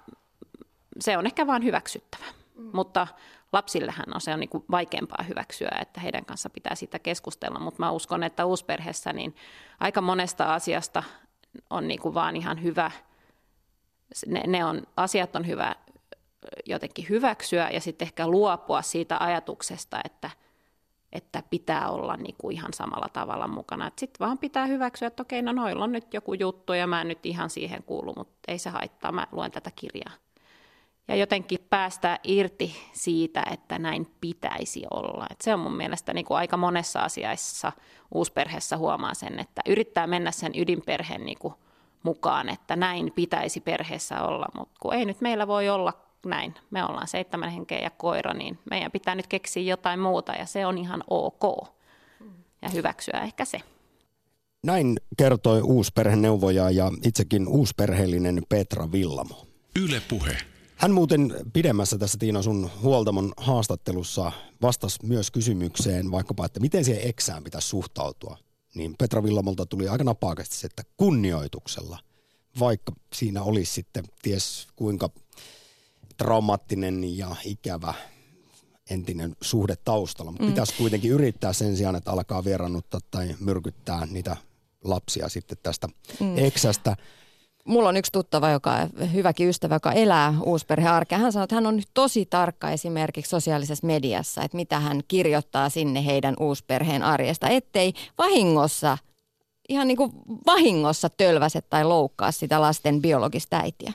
se on ehkä vaan hyväksyttävä. Mm. Mutta lapsillehän on se on niin kuin vaikeampaa hyväksyä, että heidän kanssa pitää siitä keskustella, mutta mä uskon, että uusperheessä niin aika monesta asiasta on niin kuin vaan ihan hyvä, ne, ne on, asiat on hyvä jotenkin hyväksyä ja sitten ehkä luopua siitä ajatuksesta, että, että pitää olla niin kuin ihan samalla tavalla mukana. Sitten vaan pitää hyväksyä, että okei, no noilla on nyt joku juttu ja mä en nyt ihan siihen kuulu, mutta ei se haittaa, mä luen tätä kirjaa ja jotenkin päästä irti siitä, että näin pitäisi olla. Et se on mun mielestä niin kuin aika monessa asiassa uusperheessä huomaa sen, että yrittää mennä sen ydinperheen niin kuin mukaan, että näin pitäisi perheessä olla, mutta kun ei nyt meillä voi olla näin. Me ollaan seitsemän henkeä ja koira, niin meidän pitää nyt keksiä jotain muuta ja se on ihan ok. Ja hyväksyä ehkä se. Näin kertoi uusperheneuvoja ja itsekin uusperheellinen Petra Villamo. Yle Puhe. Hän muuten pidemmässä tässä Tiina sun huoltamon haastattelussa vastasi myös kysymykseen vaikkapa, että miten siihen eksään pitäisi suhtautua. Niin Petra Villamolta tuli aika napaakasti se, että kunnioituksella, vaikka siinä olisi sitten ties kuinka traumaattinen ja ikävä entinen suhde taustalla. Mutta mm. pitäisi kuitenkin yrittää sen sijaan, että alkaa vierannuttaa tai myrkyttää niitä lapsia sitten tästä mm. eksästä mulla on yksi tuttava, joka hyväkin ystävä, joka elää uusperhearkea. Hän sanoi, että hän on nyt tosi tarkka esimerkiksi sosiaalisessa mediassa, että mitä hän kirjoittaa sinne heidän uusperheen arjesta, ettei vahingossa, ihan niin kuin vahingossa tölväse tai loukkaa sitä lasten biologista äitiä.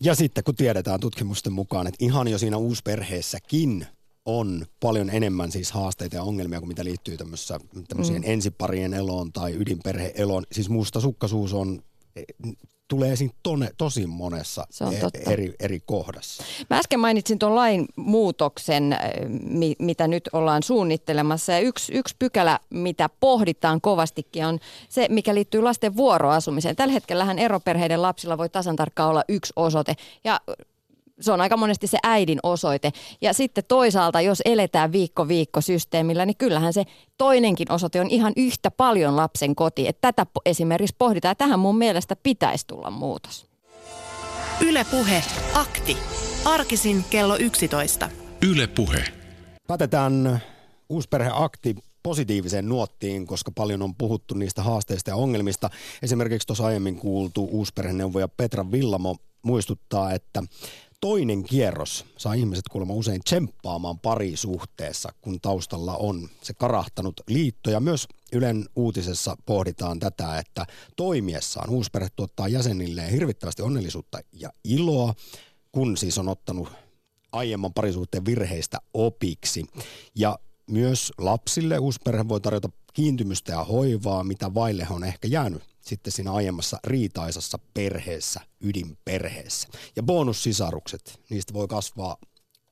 Ja sitten kun tiedetään tutkimusten mukaan, että ihan jo siinä uusperheessäkin on paljon enemmän siis haasteita ja ongelmia kuin mitä liittyy tämmöiseen mm. ensiparien eloon tai ydinperheeloon. Siis mustasukkaisuus on tulee esiin tone, tosi monessa e- eri, eri kohdassa. Mä äsken mainitsin tuon lain muutoksen, mi, mitä nyt ollaan suunnittelemassa. Ja yksi, yksi pykälä, mitä pohditaan kovastikin, on se, mikä liittyy lasten vuoroasumiseen. Tällä hetkellähän eroperheiden lapsilla voi tasan tarkkaan olla yksi osoite. Ja se on aika monesti se äidin osoite. Ja sitten toisaalta, jos eletään viikko viikko systeemillä, niin kyllähän se toinenkin osoite on ihan yhtä paljon lapsen koti. Että tätä esimerkiksi pohditaan. Tähän mun mielestä pitäisi tulla muutos. Ylepuhe akti. Arkisin kello 11. Ylepuhe. Päätetään uusperheakti positiiviseen nuottiin, koska paljon on puhuttu niistä haasteista ja ongelmista. Esimerkiksi tuossa aiemmin kuultu uusperheneuvoja Petra Villamo muistuttaa, että toinen kierros saa ihmiset kuulemma usein tsemppaamaan parisuhteessa, kun taustalla on se karahtanut liitto. Ja myös Ylen uutisessa pohditaan tätä, että toimiessaan uusperhe tuottaa jäsenilleen hirvittävästi onnellisuutta ja iloa, kun siis on ottanut aiemman parisuhteen virheistä opiksi. Ja myös lapsille uusperhe voi tarjota kiintymystä ja hoivaa, mitä vaille on ehkä jäänyt sitten siinä aiemmassa riitaisassa perheessä, ydinperheessä. Ja bonussisarukset, niistä voi kasvaa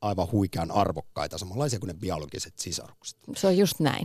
aivan huikean arvokkaita, samanlaisia kuin ne biologiset sisarukset. Se on just näin.